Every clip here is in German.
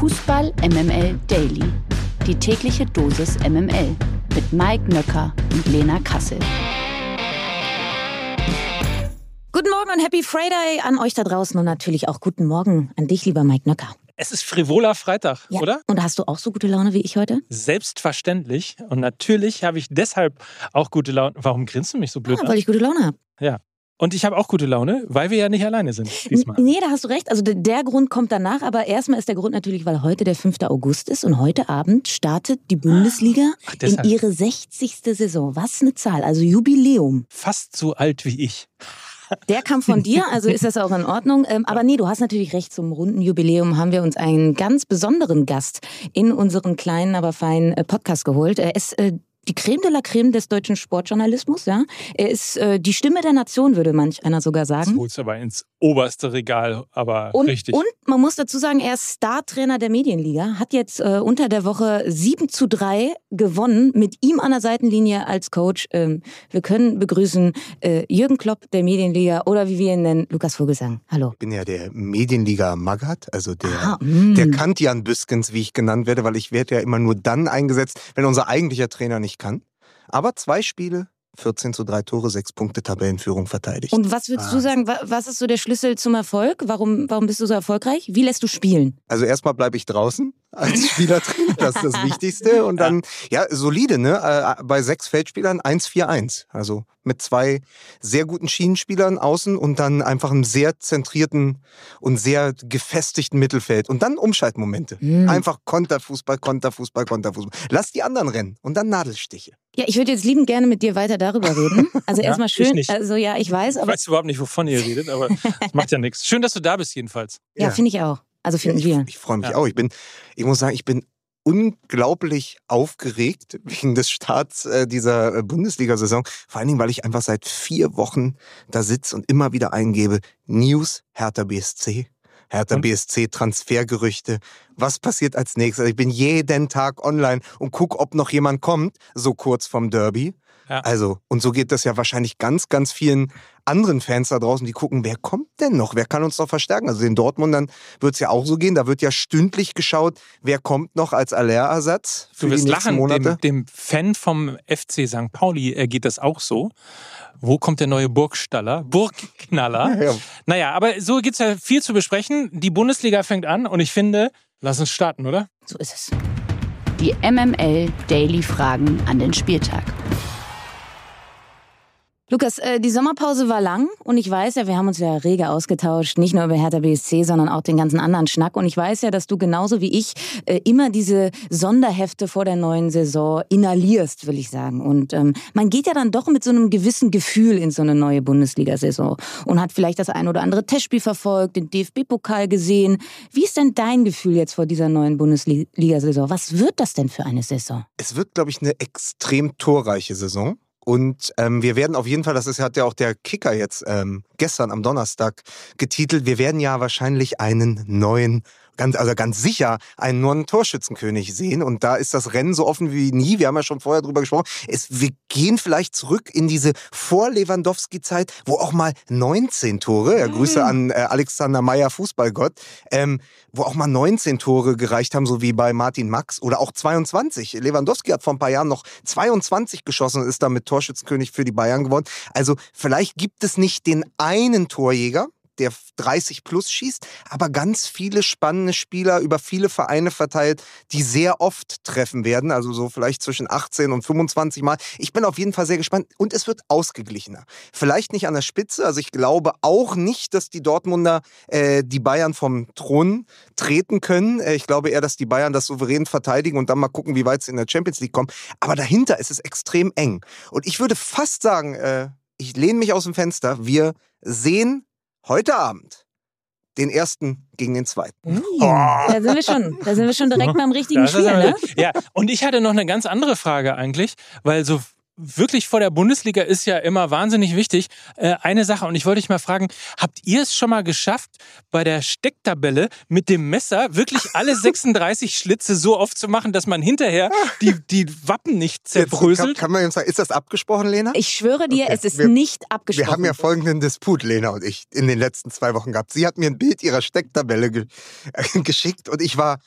Fußball MML Daily. Die tägliche Dosis MML mit Mike Nöcker und Lena Kassel. Guten Morgen und Happy Friday an euch da draußen und natürlich auch guten Morgen an dich, lieber Mike Nöcker. Es ist frivoler Freitag, Ja. oder? Und hast du auch so gute Laune wie ich heute? Selbstverständlich. Und natürlich habe ich deshalb auch gute Laune. Warum grinst du mich so blöd Ja, an? weil ich gute Laune habe. Ja. Und ich habe auch gute Laune, weil wir ja nicht alleine sind diesmal. Nee, da hast du recht. Also der- Grund kommt danach, aber erstmal ist der Grund natürlich, weil heute der 5. August ist und heute Abend startet die Bundesliga Ach, in ihre 60. Saison. Was eine Zahl, also Jubiläum. Fast so alt wie ich. Der kam von dir, also ist das auch in Ordnung. Ähm, aber nee, du hast natürlich recht, zum runden Jubiläum haben wir uns einen ganz besonderen Gast in unseren kleinen, aber feinen äh, Podcast geholt. Er ist äh, die Creme de la Creme des deutschen Sportjournalismus, ja. Er ist äh, die Stimme der Nation, würde manch einer sogar Das sagen. holst du aber ins oberste Regal, aber Und, richtig. und man muss dazu sagen, er ist Startrainer der Medienliga, hat jetzt äh, unter der Woche 7 zu 3 gewonnen, mit ihm an der Seitenlinie als Coach. Ähm, wir können begrüßen äh, Jürgen Klopp der Medienliga oder wie wir ihn nennen, Lukas Vogelsang. Hallo. Ich bin ja der Medienliga Magat, also der, Ah, mm. der Kantian Büskens, wie ich genannt werde, weil ich werde ja immer nur dann eingesetzt, wenn unser eigentlicher Trainer nicht kann. Aber zwei Spiele, 14 zu 3 Tore, 6 Punkte Tabellenführung verteidigt. Und was würdest du Ah. sagen, wa- was ist so der Schlüssel zum Erfolg? Warum, warum bist du so erfolgreich? Wie lässt du spielen? Also erstmal bleibe ich draußen als Spielertrainer, das ist das Wichtigste. Und dann, ja, solide, ne? Äh, Bei sechs Feldspielern 1-4-1. Also mit zwei sehr guten Schienenspielern außen und dann einfach einem sehr zentrierten und sehr gefestigten Mittelfeld. Und dann Umschaltmomente. Mm. Einfach Konterfußball, Konterfußball, Konterfußball. Lass die anderen rennen und dann Nadelstiche. Ja, ich würde jetzt liebend gerne mit dir weiter darüber reden. Also Ja, erstmal ich schön, nicht. also ja, ich weiß, ich aber weiß überhaupt nicht, wovon ihr redet, aber das macht ja nichts. Schön, dass du da bist, jedenfalls. ja, finde ich auch. Also Ja, finden ich, wir. ich freue mich Ja. auch. Ich bin, ich muss sagen, ich bin unglaublich aufgeregt wegen des Starts äh, dieser äh, Bundesliga-Saison. Vor allen Dingen, weil ich einfach seit vier Wochen da sitze und immer wieder eingebe, News Hertha BSC. Hertha? BSC Transfergerüchte. Was passiert als nächstes? Also ich bin jeden Tag online und guck, ob noch jemand kommt, so kurz vom Derby. Ja. Also, und so geht das ja wahrscheinlich ganz, ganz vielen anderen Fans da draußen, die gucken, wer kommt denn noch? Wer kann uns noch verstärken? Also den Dortmundern wird es ja auch so gehen. Da wird ja stündlich geschaut, wer kommt noch als Allerersatz für Du wirst die nächsten lachen, Monate. dem, dem Fan vom FC St. Pauli äh, geht das auch so. Wo kommt der neue Burgstaller? Burgknaller. Ja. Naja, aber so gibt's ja viel zu besprechen. Die Bundesliga fängt an und ich finde, lass uns starten, oder? So ist es. Die MML Daily Fragen an den Spieltag. Lukas, äh, die Sommerpause war lang und ich weiß ja, wir haben uns ja rege ausgetauscht, nicht nur über Hertha BSC, sondern auch den ganzen anderen Schnack. Und ich weiß ja, dass du genauso wie ich äh, immer diese Sonderhefte vor der neuen Saison inhalierst, will ich sagen. Und ähm, man geht ja dann doch mit so einem gewissen Gefühl in so eine neue Bundesliga-Saison und hat vielleicht das ein oder andere Testspiel verfolgt, den DFB-Pokal gesehen. Wie ist denn dein Gefühl jetzt vor dieser neuen Bundesliga-Saison? Was wird das denn für eine Saison? Es wird, glaube ich, eine extrem torreiche Saison. Und ähm, wir werden auf jeden Fall, das ist, hat ja auch der Kicker jetzt ähm, gestern am Donnerstag getitelt, wir werden ja wahrscheinlich einen neuen, ganz, also ganz sicher einen neuen Torschützenkönig sehen. Und da ist das Rennen so offen wie nie. Wir haben ja schon vorher drüber gesprochen. Es, wir gehen vielleicht zurück in diese Vor-Lewandowski-Zeit, wo auch mal 19 Tore, ja, Grüße an äh, Alexander Meyer, Fußballgott, ähm, wo auch mal 19 Tore gereicht haben, so wie bei Martin Max oder auch 22. Lewandowski hat vor ein paar Jahren noch 22 geschossen und ist damit Torschützenkönig für die Bayern geworden. Also vielleicht gibt es nicht den einen Torjäger, der 30 plus schießt, aber ganz viele spannende Spieler über viele Vereine verteilt, die sehr oft treffen werden, also so vielleicht zwischen 18 und 25 Mal. Ich bin auf jeden Fall sehr gespannt und es wird ausgeglichener. Vielleicht nicht an der Spitze, also ich glaube auch nicht, dass die Dortmunder äh, die Bayern vom Thron treten können. Äh, ich glaube eher, dass die Bayern das souverän verteidigen und dann mal gucken, wie weit sie in der Champions League kommen. Aber dahinter ist es extrem eng. Und ich würde fast sagen, äh, ich lehne mich aus dem Fenster, wir sehen heute Abend den ersten gegen den zweiten. Da sind wir schon. Da sind wir schon direkt beim richtigen Spiel, ne? Ja, und ich hatte noch eine ganz andere Frage eigentlich, weil so wirklich vor der Bundesliga ist ja immer wahnsinnig wichtig. Äh, eine Sache, und ich wollte dich mal fragen, habt ihr es schon mal geschafft, bei der Stecktabelle mit dem Messer wirklich alle 36 Schlitze so oft zu machen, dass man hinterher die, die Wappen nicht Jetzt kann, zerbröselt? kann man jetzt sagen, ist das abgesprochen, Lena? Ich schwöre dir, Okay, es ist wir- nicht abgesprochen. Wir haben ja folgenden Disput, Lena und ich, in den letzten zwei Wochen gehabt. Sie hat mir ein Bild ihrer Stecktabelle ge äh, geschickt und ich war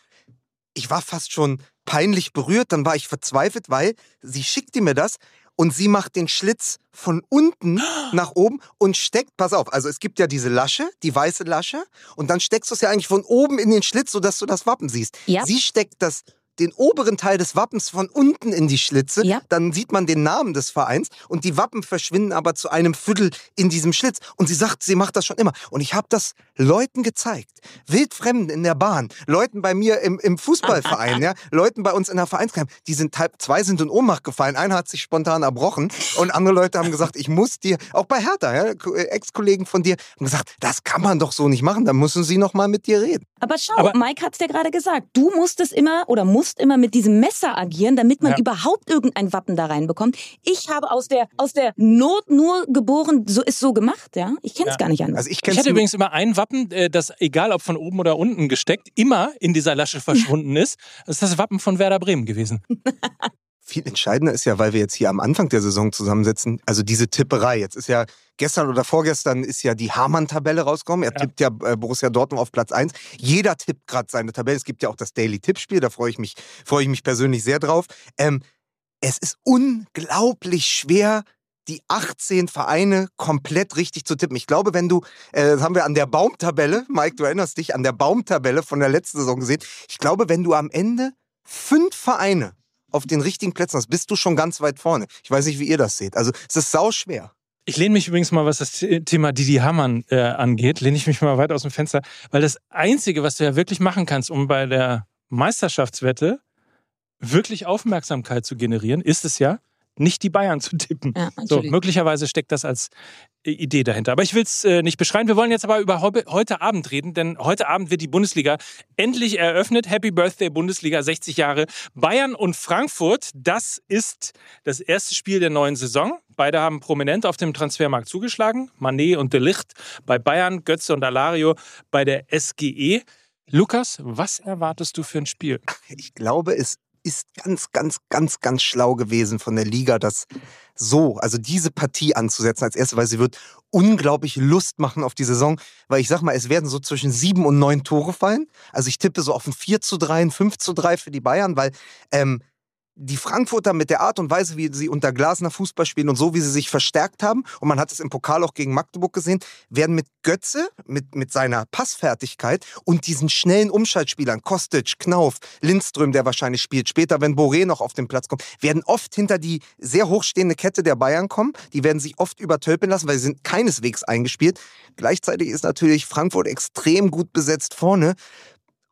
ich war fast schon peinlich berührt, dann war ich verzweifelt, weil sie schickte mir das und sie macht den Schlitz von unten nach oben und steckt, pass auf, also es gibt ja diese Lasche, die weiße Lasche und dann steckst du es ja eigentlich von oben in den Schlitz, sodass du das Wappen siehst. Ja. Sie steckt das den oberen Teil des Wappens von unten in die Schlitze, Ja. dann sieht man den Namen des Vereins und die Wappen verschwinden aber zu einem Viertel in diesem Schlitz. Und sie sagt, sie macht das schon immer. Und ich habe das Leuten gezeigt, Wildfremden in der Bahn, Leuten bei mir im, im Fußballverein, ja, Leuten bei uns in der Vereinskleidung. Die sind halb, zwei sind in Ohnmacht gefallen, einer hat sich spontan erbrochen und andere Leute haben gesagt, ich muss dir, auch bei Hertha, ja, äh, Ex-Kollegen von dir, haben gesagt, das kann man doch so nicht machen, da müssen sie noch mal mit dir reden. Aber schau, Aber- Mike hat's dir gerade gesagt. Du musstest immer oder musst immer mit diesem Messer agieren, damit man Ja. überhaupt irgendein Wappen da reinbekommt. Ich habe aus der, aus der Not nur geboren, so ist so gemacht, ja. Ich kenn's Ja. gar nicht anders. Also ich Ich kenne hatte übrigens immer ein Wappen, äh, das, egal ob von oben oder unten gesteckt, immer in dieser Lasche verschwunden ist. Das ist das Wappen von Werder Bremen gewesen. Viel entscheidender ist ja, weil wir jetzt hier am Anfang der Saison zusammensitzen, also diese Tipperei. Jetzt ist ja gestern oder vorgestern ist ja die Hamann-Tabelle rausgekommen. Er Ja. tippt ja äh, Borussia Dortmund auf Platz 1. Jeder tippt gerade seine Tabelle. Es gibt ja auch das Daily-Tippspiel, da freue ich mich, freue ich mich persönlich sehr drauf. Ähm, es ist unglaublich schwer, die 18 Vereine komplett richtig zu tippen. Ich glaube, wenn du, äh, das haben wir an der Baumtabelle, Mike, du erinnerst dich, an der Baumtabelle von der letzten Saison gesehen, ich glaube, wenn du am Ende fünf Vereine auf den richtigen Plätzen hast, bist du schon ganz weit vorne. Ich weiß nicht, wie ihr das seht. Also es ist sau schwer. Ich lehne mich übrigens mal, was das The- Thema Didi Hamann äh, angeht, lehne ich mich mal weit aus dem Fenster, weil das Einzige, was du ja wirklich machen kannst, um bei der Meisterschaftswette wirklich Aufmerksamkeit zu generieren, ist es ja, nicht die Bayern zu tippen. ja, So, möglicherweise steckt das als äh, Idee dahinter. Aber ich will es äh, nicht beschreien. Wir wollen jetzt aber über heu- heute Abend reden, denn heute Abend wird die Bundesliga endlich eröffnet. Happy Birthday Bundesliga, 60 Jahre. Bayern und Frankfurt, das ist das erste Spiel der neuen Saison. Beide haben prominent auf dem Transfermarkt zugeschlagen. Manet und De Licht bei Bayern, Götze und Alario bei der SGE. Lukas, was erwartest du für ein Spiel? Ich glaube, es ist ganz, ganz, ganz, ganz schlau gewesen von der Liga, das so, also diese Partie anzusetzen als erste, weil sie wird unglaublich Lust machen auf die Saison, weil ich sag mal, es werden so zwischen sieben und neun Tore fallen. Also ich tippe so auf ein 4 zu 3, ein 5 zu 3 für die Bayern, weil ähm, die Frankfurter mit der Art und Weise, wie sie unter Glasner Fußball spielen und so, wie sie sich verstärkt haben, und man hat es im Pokal auch gegen Magdeburg gesehen, werden mit Götze, mit, mit seiner Passfertigkeit und diesen schnellen Umschaltspielern, Kostic, Knauf, Lindström, der wahrscheinlich spielt, später, wenn Boré noch auf den Platz kommt, werden oft hinter die sehr hochstehende Kette der Bayern kommen. Die werden sich oft übertölpeln lassen, weil sie sind keineswegs eingespielt. Gleichzeitig ist natürlich Frankfurt extrem gut besetzt vorne.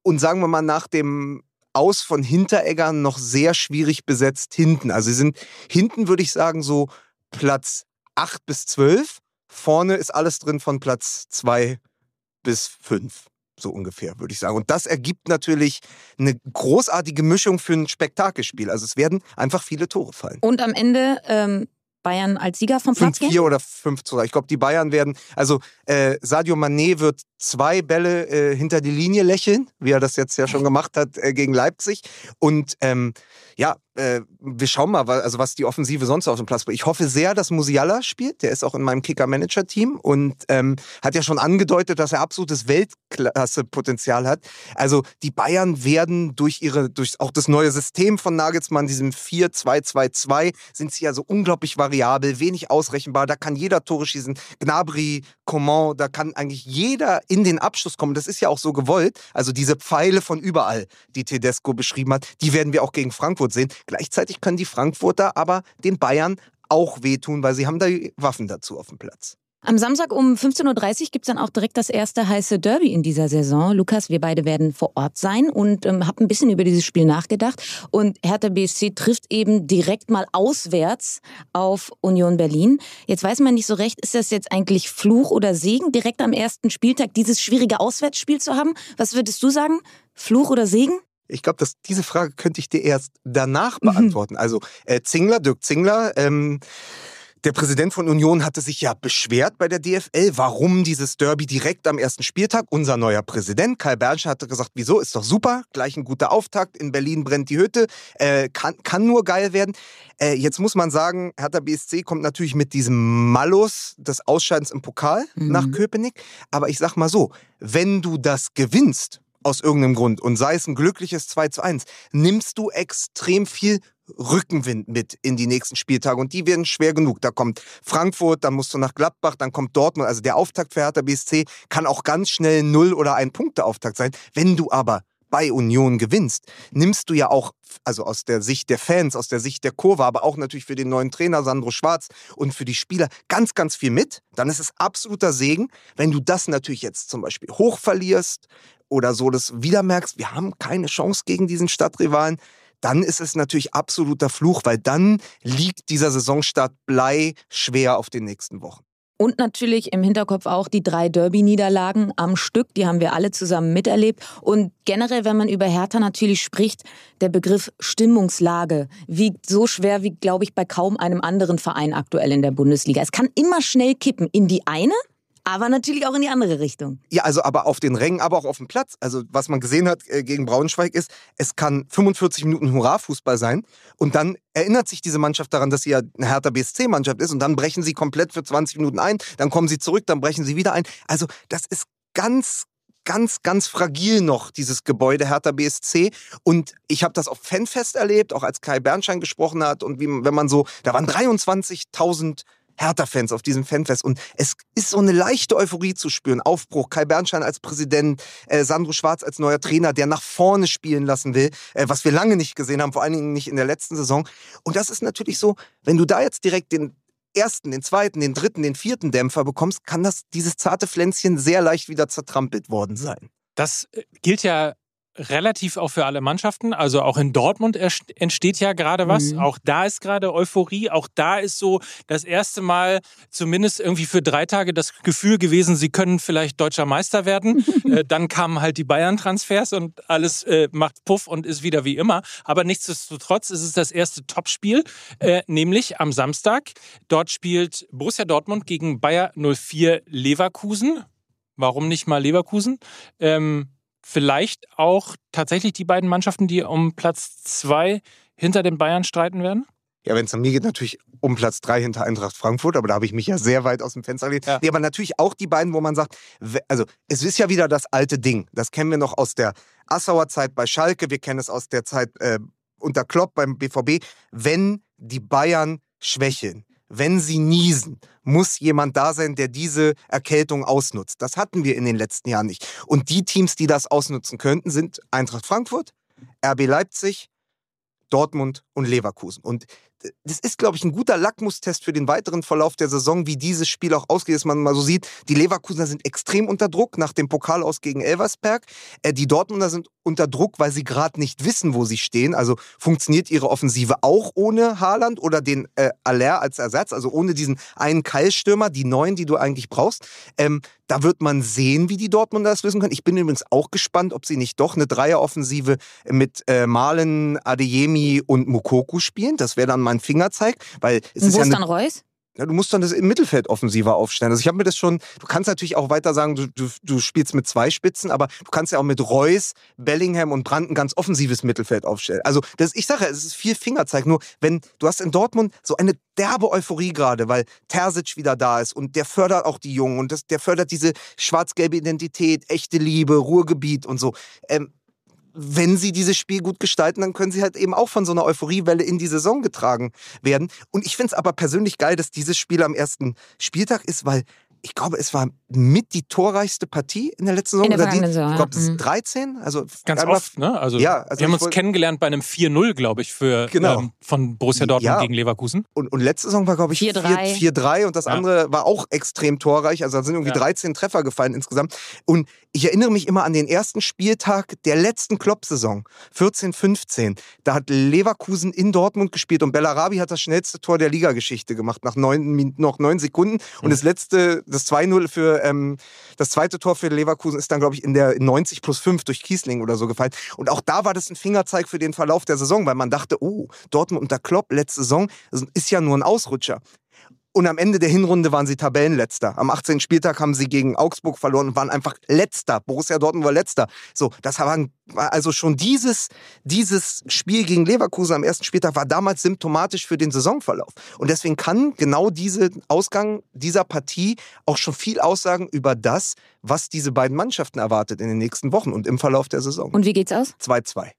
Und sagen wir mal, nach dem aus von Hintereggern noch sehr schwierig besetzt hinten. Also sie sind hinten, würde ich sagen, so Platz 8 bis 12. Vorne ist alles drin von Platz 2 bis 5. So ungefähr, würde ich sagen. Und das ergibt natürlich eine großartige Mischung für ein Spektakelspiel. Also es werden einfach viele Tore fallen. Und am Ende ähm, Bayern als Sieger vom Platz gehen? 5-4 oder 5 zu 3. Ich glaube, die Bayern werden, also äh, Sadio Mané wird zwei Bälle äh, hinter die Linie lächeln, wie er das jetzt ja schon gemacht hat äh, gegen Leipzig. Und ähm, ja, äh, wir schauen mal, also was die Offensive sonst auf dem Platz bringt. Ich hoffe sehr, dass Musiala spielt. Der ist auch in meinem Kicker-Manager-Team und ähm, hat ja schon angedeutet, dass er absolutes Weltklasse-Potenzial hat. Also die Bayern werden durch ihre, durch auch das neue System von Nagelsmann, diesem 4-2-2-2, sind sie ja so unglaublich variabel, wenig ausrechenbar. Da kann jeder Tore schießen. Gnabry, Coman, da kann eigentlich jeder in den Abschluss kommen. Das ist ja auch so gewollt. Also diese Pfeile von überall, die Tedesco beschrieben hat, die werden wir auch gegen Frankfurt sehen. Gleichzeitig können die Frankfurter aber den Bayern auch wehtun, weil sie haben da Waffen dazu auf dem Platz. Am Samstag um 15.30 Uhr gibt's dann auch direkt das erste heiße Derby in dieser Saison. Lukas, wir beide werden vor Ort sein und ähm, habe ein bisschen über dieses Spiel nachgedacht. Und Hertha BSC trifft eben direkt mal auswärts auf Union Berlin. Jetzt weiß man nicht so recht, ist das jetzt eigentlich Fluch oder Segen, direkt am ersten Spieltag dieses schwierige Auswärtsspiel zu haben? Was würdest du sagen? Fluch oder Segen? Ich glaube, dass diese Frage könnte ich dir erst danach Mhm. beantworten. Also äh, Zingler, Dirk Zingler, ähm, der Präsident von Union hatte sich ja beschwert bei der DFL, warum dieses Derby direkt am ersten Spieltag. Unser neuer Präsident, Karl Bernscher, hatte gesagt, wieso, ist doch super, gleich ein guter Auftakt, in Berlin brennt die Hütte, äh, kann, kann nur geil werden. Äh, jetzt muss man sagen, Hertha BSC kommt natürlich mit diesem Malus des Ausscheidens im Pokal Mhm. nach Köpenick. Aber ich sag mal so, wenn du das gewinnst, aus irgendeinem Grund und sei es ein glückliches 2 zu 1, nimmst du extrem viel Rückenwind mit in die nächsten Spieltage und die werden schwer genug. Da kommt Frankfurt, dann musst du nach Gladbach, dann kommt Dortmund. Also der Auftakt für Hertha BSC kann auch ganz schnell null oder ein Punkteauftakt sein. Wenn du aber bei Union gewinnst, nimmst du ja auch, also aus der Sicht der Fans, aus der Sicht der Kurve, aber auch natürlich für den neuen Trainer Sandro Schwarz und für die Spieler ganz, ganz viel mit. Dann ist es absoluter Segen, wenn du das natürlich jetzt zum Beispiel hoch verlierst oder so das wieder merkst, wir haben keine Chance gegen diesen Stadtrivalen dann ist es natürlich absoluter Fluch, weil dann liegt dieser Saisonstart Blei schwer auf den nächsten Wochen. Und natürlich im Hinterkopf auch die drei Derby-Niederlagen am Stück, die haben wir alle zusammen miterlebt. Und generell, wenn man über Hertha natürlich spricht, der Begriff Stimmungslage wiegt so schwer wie, glaube ich, bei kaum einem anderen Verein aktuell in der Bundesliga. Es kann immer schnell kippen in die eine aber natürlich auch in die andere Richtung. Ja, also aber auf den Rängen, aber auch auf dem Platz. Also was man gesehen hat äh, gegen Braunschweig ist, es kann 45 Minuten Hurra-Fußball sein und dann erinnert sich diese Mannschaft daran, dass sie ja eine härter BSC-Mannschaft ist und dann brechen sie komplett für 20 Minuten ein, dann kommen sie zurück, dann brechen sie wieder ein. Also das ist ganz, ganz, ganz fragil noch, dieses Gebäude Hertha BSC. Und ich habe das auf Fanfest erlebt, auch als Kai Bernstein gesprochen hat. Und wie, wenn man so, da waren 23.000 Hertha-Fans auf diesem Fanfest. Und es ist so eine leichte Euphorie zu spüren. Aufbruch, Kai Bernstein als Präsident, äh, Sandro Schwarz als neuer Trainer, der nach vorne spielen lassen will, äh, was wir lange nicht gesehen haben, vor allen Dingen nicht in der letzten Saison. Und das ist natürlich so, wenn du da jetzt direkt den ersten, den zweiten, den dritten, den vierten Dämpfer bekommst, kann das dieses zarte Pflänzchen sehr leicht wieder zertrampelt worden sein. Das äh, gilt ja relativ auch für alle Mannschaften. Also auch in Dortmund entsteht ja gerade was. Mhm. Auch da ist gerade Euphorie. Auch da ist so das erste Mal zumindest irgendwie für drei Tage das Gefühl gewesen, sie können vielleicht deutscher Meister werden. äh, dann kamen halt die Bayern-Transfers und alles äh, macht Puff und ist wieder wie immer. Aber nichtsdestotrotz ist es das erste Topspiel, äh, nämlich am Samstag. Dort spielt Borussia Dortmund gegen Bayer 04 Leverkusen. Warum nicht mal Leverkusen? Ähm, vielleicht auch tatsächlich die beiden Mannschaften, die um Platz zwei hinter den Bayern streiten werden? Ja, wenn es an mir geht, natürlich um Platz drei hinter Eintracht Frankfurt, aber da habe ich mich ja sehr weit aus dem Fenster gelegt. Ja. Nee, aber natürlich auch die beiden, wo man sagt, also es ist ja wieder das alte Ding. Das kennen wir noch aus der Assauer Zeit bei Schalke, wir kennen es aus der Zeit äh, unter Klopp beim BVB. Wenn die Bayern schwächeln, wenn sie niesen, muss jemand da sein, der diese Erkältung ausnutzt. Das hatten wir in den letzten Jahren nicht. Und die Teams, die das ausnutzen könnten, sind Eintracht Frankfurt, RB Leipzig, Dortmund und Leverkusen. Und das ist, glaube ich, ein guter Lackmustest für den weiteren Verlauf der Saison, wie dieses Spiel auch ausgeht, dass man mal so sieht, die Leverkusener sind extrem unter Druck nach dem Pokal aus gegen Elversberg. Äh, die Dortmunder sind unter Druck, weil sie gerade nicht wissen, wo sie stehen. Also funktioniert ihre Offensive auch ohne Haaland oder den äh, Aller als Ersatz, also ohne diesen einen Keilstürmer, die neuen, die du eigentlich brauchst. Ähm, da wird man sehen, wie die Dortmunder das lösen können. Ich bin übrigens auch gespannt, ob sie nicht doch eine Dreieroffensive mit äh, Malen, Adeyemi und Mukoku spielen. Das wäre dann mein Fingerzeig, weil es und ist wo ja ist dann Reus? Ja, du musst dann das im Mittelfeld offensiver aufstellen. Also ich habe mir das schon, du kannst natürlich auch weiter sagen, du, du, du spielst mit zwei Spitzen, aber du kannst ja auch mit Reus, Bellingham und Brandt ein ganz offensives Mittelfeld aufstellen. Also das, ich sage, es ist viel Fingerzeig. Nur wenn du hast in Dortmund so eine derbe Euphorie gerade, weil Terzic wieder da ist und der fördert auch die Jungen und das, der fördert diese schwarz-gelbe Identität, echte Liebe, Ruhrgebiet und so. Ähm, wenn sie dieses Spiel gut gestalten, dann können sie halt eben auch von so einer Euphoriewelle in die Saison getragen werden. Und ich finde es aber persönlich geil, dass dieses Spiel am ersten Spieltag ist, weil ich glaube, es war mit die torreichste Partie in der letzten Saison. In der oder die, Saison, ich glaube, ja. ist Mhm. 13. Also Ganz oft, ne? Also, Ja, also wir haben uns kennengelernt bei einem 4-0, glaube ich, für Genau. ähm, von Borussia Dortmund Ja. gegen Leverkusen. Und, und letzte Saison war, glaube ich, 4-3. 4-3 und das Ja. andere war auch extrem torreich. Also da sind irgendwie Ja. 13 Treffer gefallen insgesamt. Und ich erinnere mich immer an den ersten Spieltag der letzten Klopp-Saison, 14-15. Da hat Leverkusen in Dortmund gespielt und Bellarabi hat das schnellste Tor der Ligageschichte gemacht, nach neun, noch neun Sekunden. Und Mhm. das letzte, das 2-0 für, ähm, das zweite Tor für Leverkusen ist dann, glaube ich, in der 90 plus 5 durch Kiesling oder so gefallen. Und auch da war das ein Fingerzeig für den Verlauf der Saison, weil man dachte, oh, Dortmund unter Klopp letzte Saison das ist ja nur ein Ausrutscher. Und am Ende der Hinrunde waren sie Tabellenletzter. Am 18. Spieltag haben sie gegen Augsburg verloren und waren einfach letzter. Borussia Dortmund war letzter. So, das war also schon dieses, dieses Spiel gegen Leverkusen am ersten Spieltag war damals symptomatisch für den Saisonverlauf. Und deswegen kann genau dieser Ausgang dieser Partie auch schon viel aussagen über das, was diese beiden Mannschaften erwartet in den nächsten Wochen und im Verlauf der Saison. Und wie geht's aus? 2-2.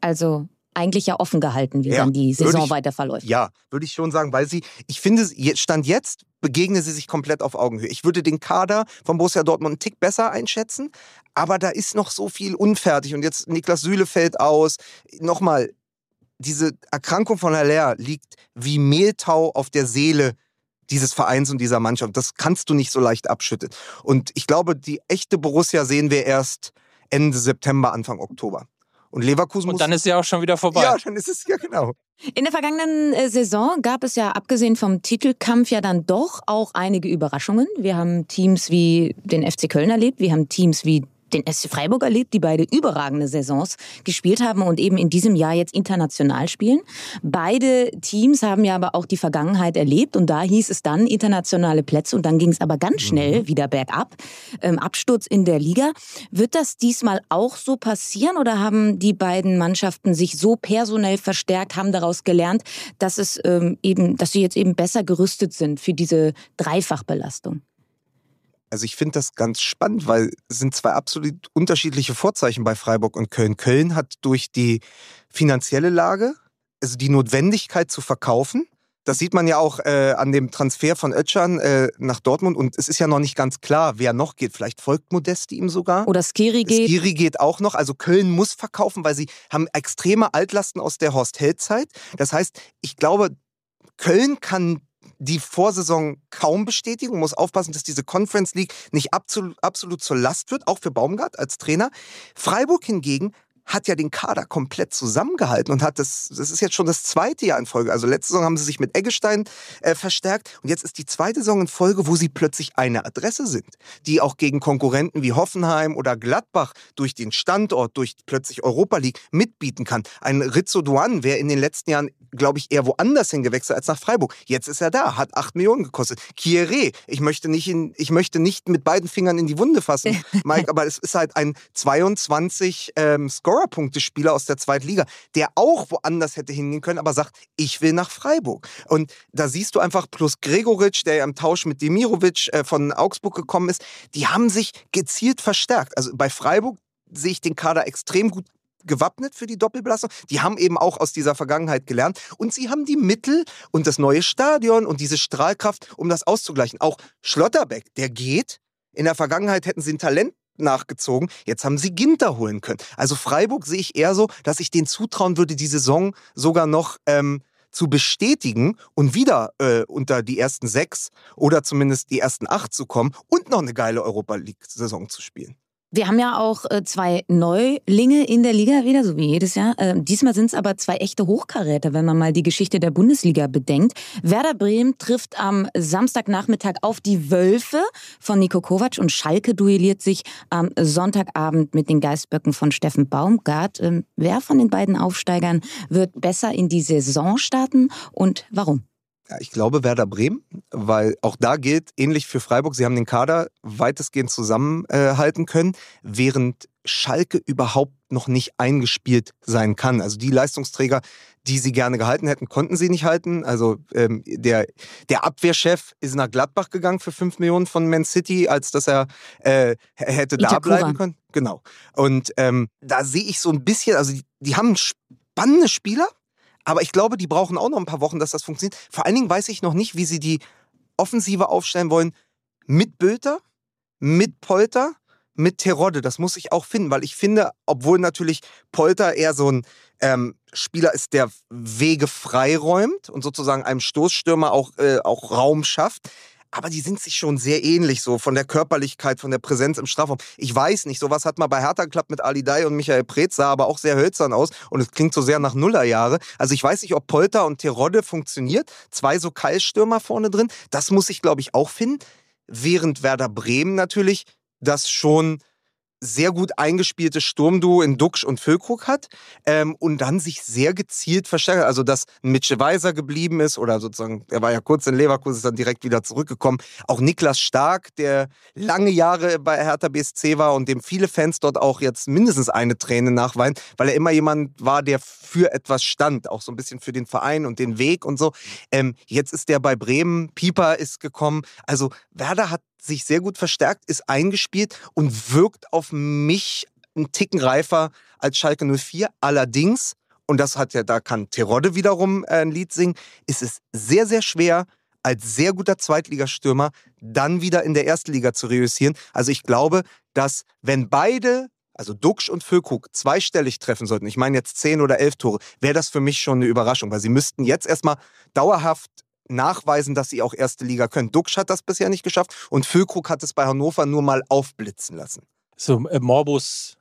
Also eigentlich ja offen gehalten, wie ja, dann die Saison ich, weiter verläuft. Ja, würde ich schon sagen, weil sie, ich finde, Stand jetzt begegnen sie sich komplett auf Augenhöhe. Ich würde den Kader von Borussia Dortmund einen Tick besser einschätzen, aber da ist noch so viel unfertig und jetzt Niklas Süle fällt aus. Nochmal, diese Erkrankung von Haller liegt wie Mehltau auf der Seele dieses Vereins und dieser Mannschaft. Das kannst du nicht so leicht abschütteln. Und ich glaube, die echte Borussia sehen wir erst Ende September, Anfang Oktober. Und Leverkusen Und dann ist ja auch schon wieder vorbei. Ja, dann ist es ja genau. In der vergangenen äh, Saison gab es ja abgesehen vom Titelkampf ja dann doch auch einige Überraschungen. Wir haben Teams wie den FC Köln erlebt, wir haben Teams wie den SC Freiburg erlebt, die beide überragende Saisons gespielt haben und eben in diesem Jahr jetzt international spielen. Beide Teams haben ja aber auch die Vergangenheit erlebt und da hieß es dann internationale Plätze und dann ging es aber ganz schnell mhm. wieder bergab. Ähm, Absturz in der Liga. Wird das diesmal auch so passieren oder haben die beiden Mannschaften sich so personell verstärkt, haben daraus gelernt, dass es ähm, eben, dass sie jetzt eben besser gerüstet sind für diese Dreifachbelastung? Also ich finde das ganz spannend, weil es sind zwei absolut unterschiedliche Vorzeichen bei Freiburg und Köln. Köln hat durch die finanzielle Lage, also die Notwendigkeit zu verkaufen, das sieht man ja auch äh, an dem Transfer von Ötschan äh, nach Dortmund und es ist ja noch nicht ganz klar, wer noch geht. Vielleicht folgt Modesti ihm sogar. Oder Skiri geht. Skiri geht auch noch. Also Köln muss verkaufen, weil sie haben extreme Altlasten aus der Horst-Held-Zeit. Das heißt, ich glaube, Köln kann die Vorsaison kaum bestätigen. Man muss aufpassen, dass diese Conference League nicht absolut, zur Last wird, auch für Baumgart als Trainer. Freiburg hingegen hat ja den Kader komplett zusammengehalten und hat das, das ist jetzt schon das zweite Jahr in Folge. Also letzte Saison haben sie sich mit Eggestein äh, verstärkt und jetzt ist die zweite Saison in Folge, wo sie plötzlich eine Adresse sind, die auch gegen Konkurrenten wie Hoffenheim oder Gladbach durch den Standort, durch plötzlich Europa League mitbieten kann. Ein Rizzo Duan wäre in den letzten Jahren, glaube ich, eher woanders hingewechselt als nach Freiburg. Jetzt ist er da, hat acht Millionen gekostet. Kieré, ich möchte nicht in, ich möchte nicht mit beiden Fingern in die Wunde fassen, Mike, aber es ist halt ein 22 ähm, Scorer Scorerpunkte-Spieler aus der zweiten Liga, der auch woanders hätte hingehen können, aber sagt, ich will nach Freiburg. Und da siehst du einfach, plus Gregoritsch, der ja im Tausch mit Demirovic äh, von Augsburg gekommen ist, die haben sich gezielt verstärkt. Also bei Freiburg sehe ich den Kader extrem gut gewappnet für die Doppelbelastung. Die haben eben auch aus dieser Vergangenheit gelernt und sie haben die Mittel und das neue Stadion und diese Strahlkraft, um das auszugleichen. Auch Schlotterbeck, der geht. In der Vergangenheit hätten sie ein Talent nachgezogen. Jetzt haben sie Ginter holen können. Also Freiburg sehe ich eher so, dass ich denen zutrauen würde, die Saison sogar noch ähm, zu bestätigen und wieder äh, unter die ersten sechs oder zumindest die ersten acht zu kommen und noch eine geile Europa League-Saison zu spielen. Wir haben ja auch äh, zwei Neulinge in der Liga wieder, so wie jedes Jahr. Äh, diesmal sind es aber zwei echte Hochkaräter, wenn man mal die Geschichte der Bundesliga bedenkt. Werder Bremen trifft am Samstagnachmittag auf die Wölfe von Nico Kovac und Schalke duelliert sich am Sonntagabend mit den Geistböcken von Steffen Baumgart. Ähm, wer von den beiden Aufsteigern wird besser in die Saison starten und warum? Ich glaube Werder Bremen, weil auch da gilt, ähnlich für Freiburg, sie haben den Kader weitestgehend zusammenhalten können, während Schalke überhaupt noch nicht eingespielt sein kann. Also die Leistungsträger, die sie gerne gehalten hätten, konnten sie nicht halten. Also ähm, der, der Abwehrchef ist nach Gladbach gegangen für 5 Millionen von Man City, als dass er äh, hätte Itakura. da bleiben können. Genau. Und ähm, da sehe ich so ein bisschen, also die, die haben spannende Spieler, aber ich glaube, die brauchen auch noch ein paar Wochen, dass das funktioniert. Vor allen Dingen weiß ich noch nicht, wie sie die Offensive aufstellen wollen. Mit Bülter, mit Polter, mit Terodde. Das muss ich auch finden, weil ich finde, obwohl natürlich Polter eher so ein ähm, Spieler ist, der Wege freiräumt und sozusagen einem Stoßstürmer auch, äh, auch Raum schafft, aber die sind sich schon sehr ähnlich, so von der Körperlichkeit, von der Präsenz im Strafraum. Ich weiß nicht, sowas hat mal bei Hertha geklappt mit Ali Dai und Michael Preetz, sah aber auch sehr hölzern aus und es klingt so sehr nach Nullerjahre. Also ich weiß nicht, ob Polter und Terodde funktioniert. Zwei so Keilstürmer vorne drin, das muss ich, glaube ich, auch finden. Während Werder Bremen natürlich das schon sehr gut eingespielte Sturmduo in Duxch und Füllkrug hat ähm, und dann sich sehr gezielt verstärkt. Also, dass Mitchell Weiser geblieben ist oder sozusagen, er war ja kurz in Leverkusen, ist dann direkt wieder zurückgekommen. Auch Niklas Stark, der lange Jahre bei Hertha BSC war und dem viele Fans dort auch jetzt mindestens eine Träne nachweinen, weil er immer jemand war, der für etwas stand, auch so ein bisschen für den Verein und den Weg und so. Ähm, jetzt ist der bei Bremen, Pieper ist gekommen. Also Werder hat sich sehr gut verstärkt, ist eingespielt und wirkt auf mich einen Ticken reifer als Schalke 04. Allerdings, und das hat ja, da kann Terodde wiederum äh, ein Lied singen, ist es sehr, sehr schwer, als sehr guter Zweitligastürmer dann wieder in der ersten Liga zu reüssieren. Also ich glaube, dass wenn beide, also Duxch und Füllkrug, zweistellig treffen sollten, ich meine jetzt zehn oder elf Tore, wäre das für mich schon eine Überraschung, weil sie müssten jetzt erstmal dauerhaft nachweisen, dass sie auch erste Liga können. Duxch hat das bisher nicht geschafft und Füllkrug hat es bei Hannover nur mal aufblitzen lassen. So, äh, Morbus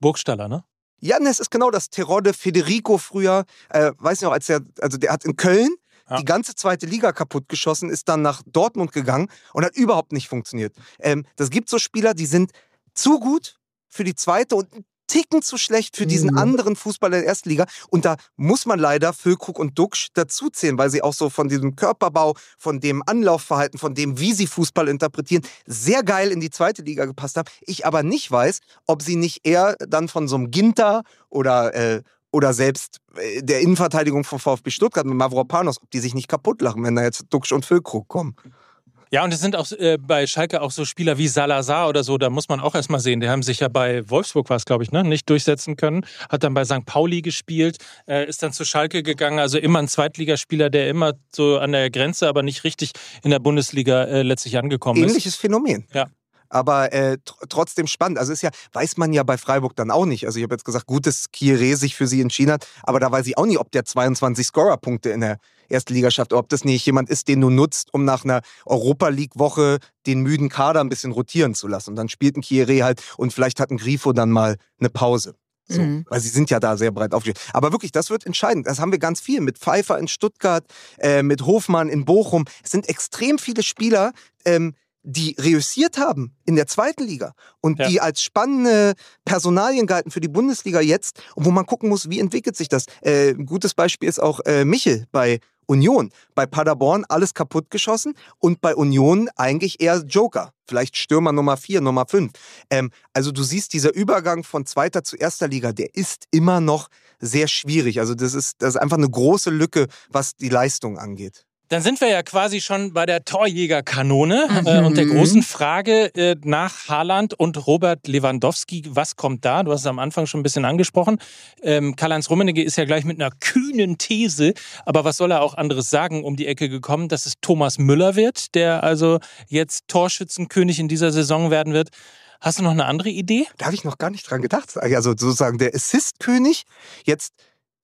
Burgstaller, ne? Ja, ne, es ist genau das. Terodde, Federico früher, äh, weiß nicht noch, als er, also der hat in Köln ja. die ganze zweite Liga kaputt geschossen, ist dann nach Dortmund gegangen und hat überhaupt nicht funktioniert. Ähm, das gibt so Spieler, die sind zu gut für die zweite und Ticken zu schlecht für diesen mhm. anderen Fußball der ersten Liga. Und da muss man leider Füllkrug und Duxch dazuzählen, weil sie auch so von diesem Körperbau, von dem Anlaufverhalten, von dem, wie sie Fußball interpretieren, sehr geil in die zweite Liga gepasst haben. Ich aber nicht weiß, ob sie nicht eher dann von so einem Ginter oder äh, oder selbst äh, der Innenverteidigung von VfB Stuttgart mit Mavropanos, ob die sich nicht kaputt lachen, wenn da jetzt Duxch und Füllkrug kommen. Ja, und es sind auch äh, bei Schalke auch so Spieler wie Salazar oder so, da muss man auch erstmal sehen. Die haben sich ja bei Wolfsburg was, glaube ich, ne, nicht durchsetzen können. Hat dann bei St. Pauli gespielt, äh, ist dann zu Schalke gegangen. Also immer ein Zweitligaspieler, der immer so an der Grenze, aber nicht richtig in der Bundesliga äh, letztlich angekommen Ähnliches ist. Ähnliches Phänomen. Ja aber äh, tr trotzdem spannend. Also ist ja, weiß man ja bei Freiburg dann auch nicht. Also ich habe jetzt gesagt, gut, dass Kieré sich für sie entschieden hat, aber da weiß ich auch nicht, ob der 22 Scorerpunkte in der ersten Liga schafft, ob das nicht jemand ist, den du nutzt, um nach einer Europa League-Woche den müden Kader ein bisschen rotieren zu lassen. Und dann spielt ein Kieré halt und vielleicht hat ein Grifo dann mal eine Pause. So, mhm. Weil sie sind ja da sehr breit aufgestellt. Aber wirklich, das wird entscheidend. Das haben wir ganz viel. Mit Pfeiffer in Stuttgart, äh, mit Hofmann in Bochum. Es sind extrem viele Spieler, ähm, die reüssiert haben in der zweiten Liga und ja. die als spannende Personalien galten für die Bundesliga jetzt und wo man gucken muss, wie entwickelt sich das. Äh, ein gutes Beispiel ist auch äh, Michel bei Union. Bei Paderborn alles kaputtgeschossen und bei Union eigentlich eher Joker. Vielleicht Stürmer Nummer 4, Nummer 5. Ähm, also du siehst, dieser Übergang von zweiter zu erster Liga, der ist immer noch sehr schwierig. Also das ist, das ist einfach eine große Lücke, was die Leistung angeht. Dann sind wir ja quasi schon bei der Torjägerkanone mhm. äh, und der großen Frage äh, nach Haaland und Robert Lewandowski. Was kommt da? Du hast es am Anfang schon ein bisschen angesprochen. Ähm, Karl-Heinz Rummenigge ist ja gleich mit einer kühnen These, aber was soll er auch anderes sagen, um die Ecke gekommen, dass es Thomas Müller wird, der also jetzt Torschützenkönig in dieser Saison werden wird. Hast du noch eine andere Idee? Da habe ich noch gar nicht dran gedacht. Also sozusagen der Assist-König. Jetzt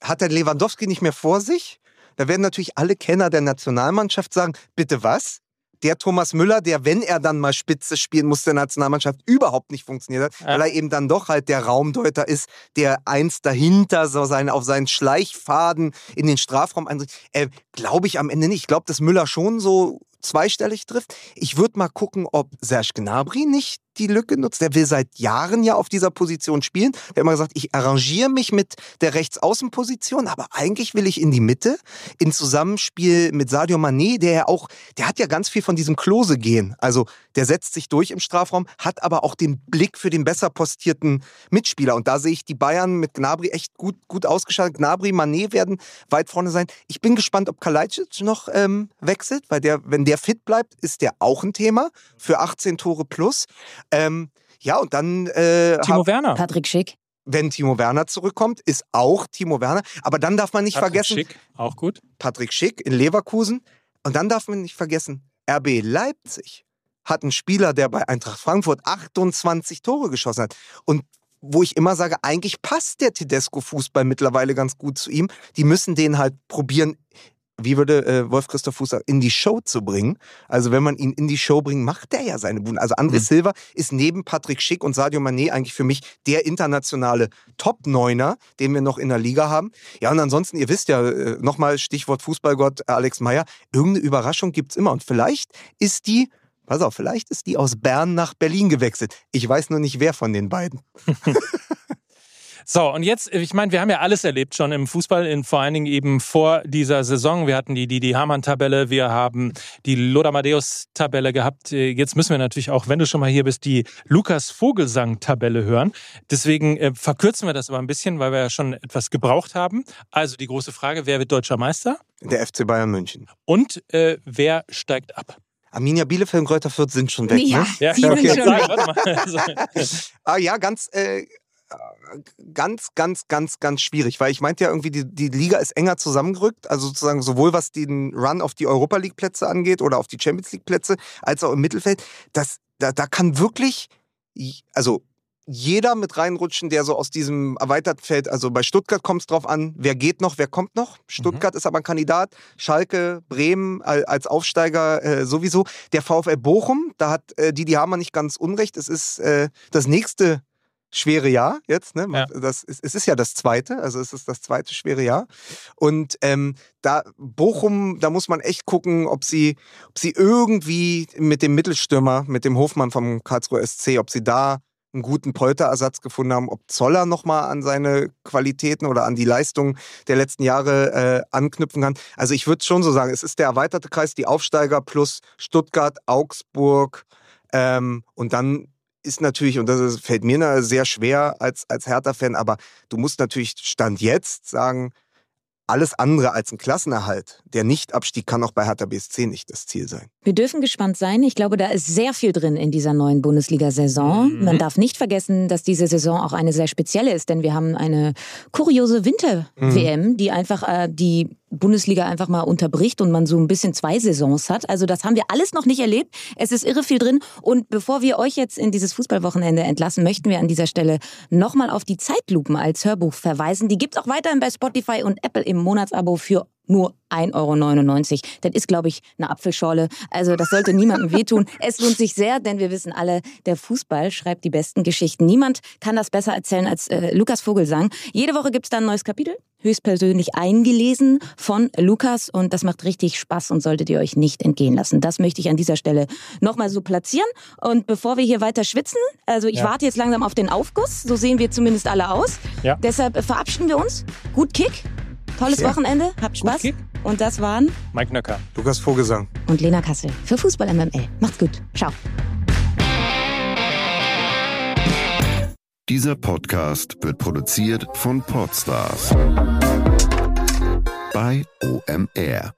hat der Lewandowski nicht mehr vor sich. Da werden natürlich alle Kenner der Nationalmannschaft sagen, bitte was? Der Thomas Müller, der, wenn er dann mal Spitze spielen muss, der Nationalmannschaft überhaupt nicht funktioniert hat, ja. weil er eben dann doch halt der Raumdeuter ist, der eins dahinter so seine, auf seinen Schleichfaden in den Strafraum eintritt. Äh, glaube ich am Ende nicht. Ich glaube, dass Müller schon so zweistellig trifft. Ich würde mal gucken, ob Serge Gnabry nicht die Lücke nutzt. Der will seit Jahren ja auf dieser Position spielen. Der hat immer gesagt, ich arrangiere mich mit der Rechtsaußenposition, aber eigentlich will ich in die Mitte, in Zusammenspiel mit Sadio Mané, der ja auch, der hat ja ganz viel von diesem Klose gehen. Also der setzt sich durch im Strafraum, hat aber auch den Blick für den besser postierten Mitspieler. Und da sehe ich die Bayern mit Gnabry echt gut, gut ausgestattet. Gnabry, Mané werden weit vorne sein. Ich bin gespannt, ob Kalajdzic noch ähm, wechselt, weil der, wenn der fit bleibt, ist der auch ein Thema für 18 Tore plus. Ähm, ja, und dann. Äh, Timo Werner. Patrick Schick. Wenn Timo Werner zurückkommt, ist auch Timo Werner. Aber dann darf man nicht Patrick vergessen. Schick, auch gut. Patrick Schick in Leverkusen. Und dann darf man nicht vergessen, RB Leipzig hat einen Spieler, der bei Eintracht Frankfurt 28 Tore geschossen hat. Und wo ich immer sage, eigentlich passt der Tedesco-Fußball mittlerweile ganz gut zu ihm. Die müssen den halt probieren wie würde äh, Wolf Christoph Fuß sagen, in die Show zu bringen. Also wenn man ihn in die Show bringt, macht der ja seine Bude. Also André mhm. Silva ist neben Patrick Schick und Sadio Mané eigentlich für mich der internationale Top-Neuner, den wir noch in der Liga haben. Ja, und ansonsten, ihr wisst ja, äh, nochmal Stichwort Fußballgott Alex Meyer, irgendeine Überraschung gibt's immer. Und vielleicht ist die Pass auf, vielleicht ist die aus Bern nach Berlin gewechselt. Ich weiß nur nicht, wer von den beiden. So, und jetzt, ich meine, wir haben ja alles erlebt schon im Fußball, in, vor allen Dingen eben vor dieser Saison. Wir hatten die Didi Hamann-Tabelle, wir haben die Lodamadeus-Tabelle gehabt. Äh, jetzt müssen wir natürlich auch, wenn du schon mal hier bist, die Lukas Vogelsang-Tabelle hören. Deswegen äh, verkürzen wir das aber ein bisschen, weil wir ja schon etwas gebraucht haben. Also die große Frage, wer wird deutscher Meister? Der FC Bayern München. Und äh, wer steigt ab? Arminia Bielefeld und Kräuter Fürth sind schon weg, Ja, ne? Ja, die okay. sind schon mal. Also, Ah ja, ganz, äh, ganz, ganz, ganz, ganz schwierig, weil ich meinte ja irgendwie, die, die Liga ist enger zusammengerückt, also sozusagen sowohl was den Run auf die Europa League Plätze angeht oder auf die Champions League Plätze, als auch im Mittelfeld. Das, da, da kann wirklich, also jeder mit reinrutschen, der so aus diesem erweiterten Feld, also bei Stuttgart kommt es drauf an, wer geht noch, wer kommt noch. Stuttgart ist aber ein Kandidat, Schalke, Bremen al- als Aufsteiger äh, sowieso. Der VfL Bochum, da hat äh, Didi Hamann nicht ganz unrecht, es ist äh, das nächste schwere Jahr jetzt. Ne? Ja. Das ist, es ist ja das zweite, also es ist das zweite schwere Jahr. Und ähm, da Bochum, da muss man echt gucken, ob sie, ob sie irgendwie mit dem Mittelstürmer, mit dem Hofmann vom Karlsruher SC, ob sie da einen guten Polterersatz gefunden haben, ob Zoller nochmal an seine Qualitäten oder an die Leistung der letzten Jahre äh, anknüpfen kann. Also ich würde schon so sagen, es ist der erweiterte Kreis, die Aufsteiger plus Stuttgart, Augsburg ähm, und dann ist natürlich, und das fällt mir sehr schwer als, als Hertha-Fan, aber du musst natürlich Stand jetzt sagen, alles andere als ein Klassenerhalt, der Nicht-Abstieg kann auch bei Hertha BSC nicht das Ziel sein. Wir dürfen gespannt sein. Ich glaube, da ist sehr viel drin in dieser neuen Bundesliga-Saison. Mhm. Man darf nicht vergessen, dass diese Saison auch eine sehr spezielle ist, denn wir haben eine kuriose Winter-WM, die einfach äh, die Bundesliga einfach mal unterbricht und man so ein bisschen zwei Saisons hat. Also das haben wir alles noch nicht erlebt. Es ist irre viel drin. Und bevor wir euch jetzt in dieses Fußballwochenende entlassen, möchten wir an dieser Stelle nochmal auf die Zeitlupen als Hörbuch verweisen. Die gibt's auch weiterhin bei Spotify und Apple im Monatsabo für nur 1,99 Euro. Das ist, glaube ich, eine Apfelschorle. Also das sollte niemandem wehtun. Es lohnt sich sehr, denn wir wissen alle, der Fußball schreibt die besten Geschichten. Niemand kann das besser erzählen als äh, Lukas Vogelsang. Jede Woche gibt's da ein neues Kapitel, höchstpersönlich eingelesen von Lukas. Und das macht richtig Spaß und solltet ihr euch nicht entgehen lassen. Das möchte ich an dieser Stelle nochmal so platzieren. Und bevor wir hier weiter schwitzen, also ich Ja. warte jetzt langsam auf den Aufguss. So sehen wir zumindest alle aus. Ja. Deshalb verabschieden wir uns. Gut Kick. Tolles Ja. Wochenende. Habt Spaß. Und das waren Mike Nöcker. Lukas Vogelsang. und Lena Kassel für Fußball MML. Macht's gut. Ciao. Dieser Podcast wird produziert von Podstars bei OMR.